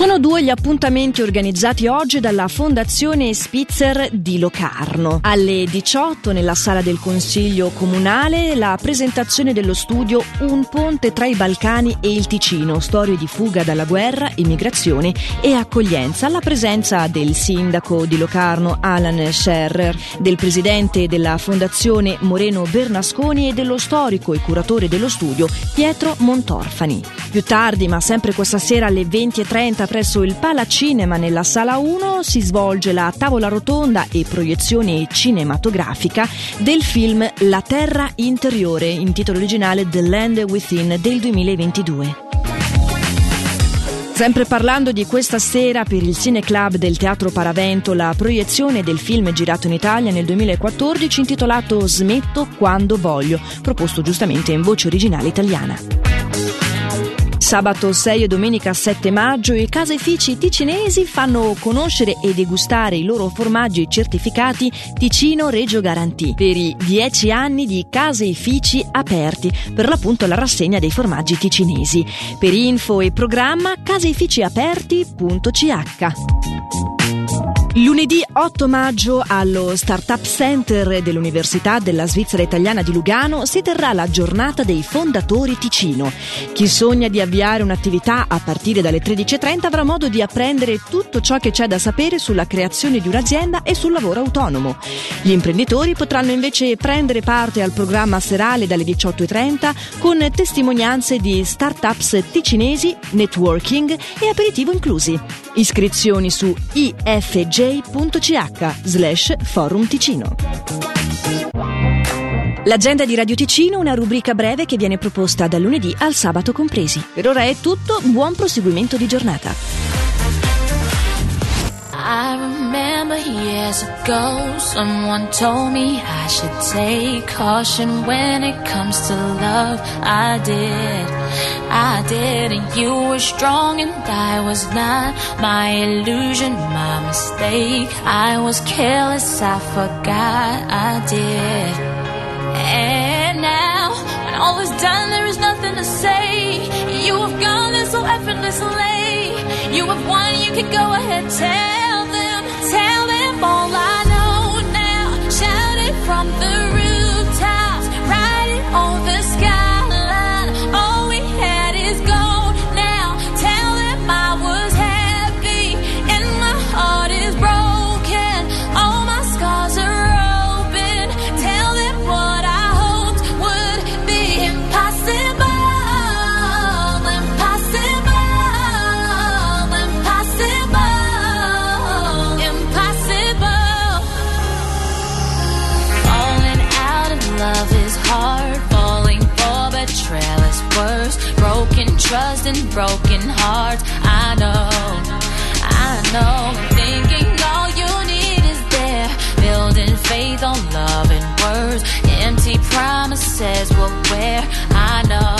Sono due gli appuntamenti organizzati oggi dalla Fondazione Spitzer di Locarno. Alle 18 nella sala del Consiglio Comunale la presentazione dello studio Un ponte tra i Balcani e il Ticino, storie di fuga dalla guerra, immigrazione e accoglienza, alla presenza del sindaco di Locarno Alan Scherrer, del presidente della Fondazione Moreno Bernasconi e dello storico e curatore dello studio Pietro Montorfani. Più tardi, ma sempre questa sera alle 20.30 presso il Palacinema nella Sala 1 si svolge la tavola rotonda e proiezione cinematografica del film La Terra Interiore, in titolo originale The Land Within del 2022. Sempre parlando di questa sera per il Cineclub del Teatro Paravento la proiezione del film girato in Italia nel 2014 intitolato Smetto quando voglio, proposto giustamente in voce originale italiana. Sabato 6 e domenica 7 maggio i caseifici ticinesi fanno conoscere e degustare i loro formaggi certificati Ticino Reggio Garantì per i 10 anni di caseifici aperti, per l'appunto la rassegna dei formaggi ticinesi. Per info e programma caseificiaperti.ch. Lunedì 8 maggio allo Startup Center dell'Università della Svizzera Italiana di Lugano si terrà la giornata dei fondatori Ticino. Chi sogna di avviare un'attività a partire dalle 13.30 avrà modo di apprendere tutto ciò che c'è da sapere sulla creazione di un'azienda e sul lavoro autonomo. Gli imprenditori potranno invece prendere parte al programma serale dalle 18.30 con testimonianze di startups ticinesi, networking e aperitivo inclusi. Iscrizioni su ifg dj.ch slash forum Ticino. L'agenda di Radio Ticino, una rubrica breve che viene proposta dal lunedì al sabato compresi. Per ora è tutto, buon proseguimento di giornata. Years ago, someone told me I should take caution when it comes to love. I did, I did, and you were strong and I was not. My illusion, my mistake. I was careless, I forgot I did. And now, when all is done, there is nothing to say. You have gone there so effortlessly. You have won, you can go ahead, tell. Trust and broken hearts. I know, I know. Thinking all you need is there. Building faith on love and words. Empty promises will wear. I know,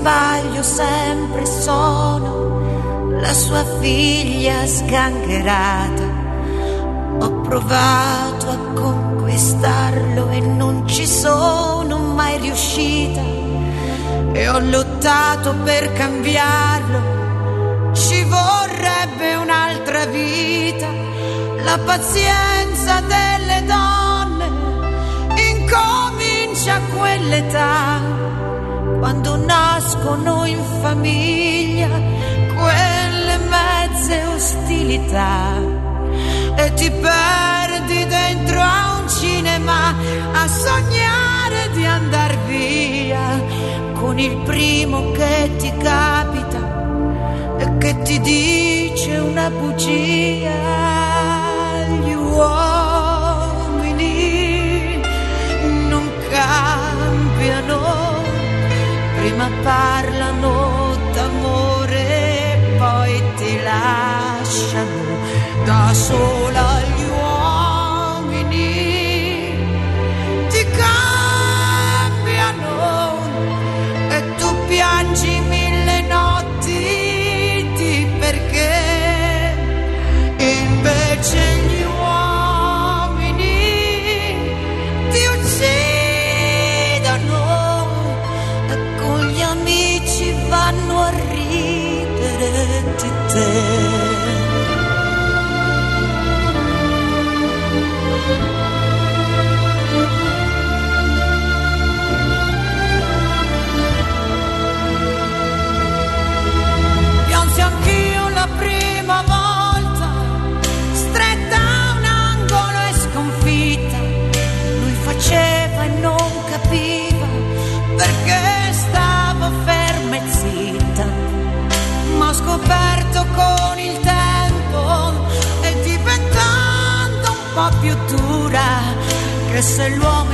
sbaglio sempre sono la sua figlia sgangherata. Ho provato a conquistarlo e non ci sono mai riuscita. E ho lottato per cambiarlo. Ci vorrebbe un'altra vita. La pazienza delle donne incomincia quell'età nascono in famiglia quelle mezze ostilità e ti perdi dentro a un cinema a sognare di andar via con il primo che ti capita e che ti dice una bugia. Gli uomini prima parlano d'amore, poi ti lasciano da sola gli uomini, te. Un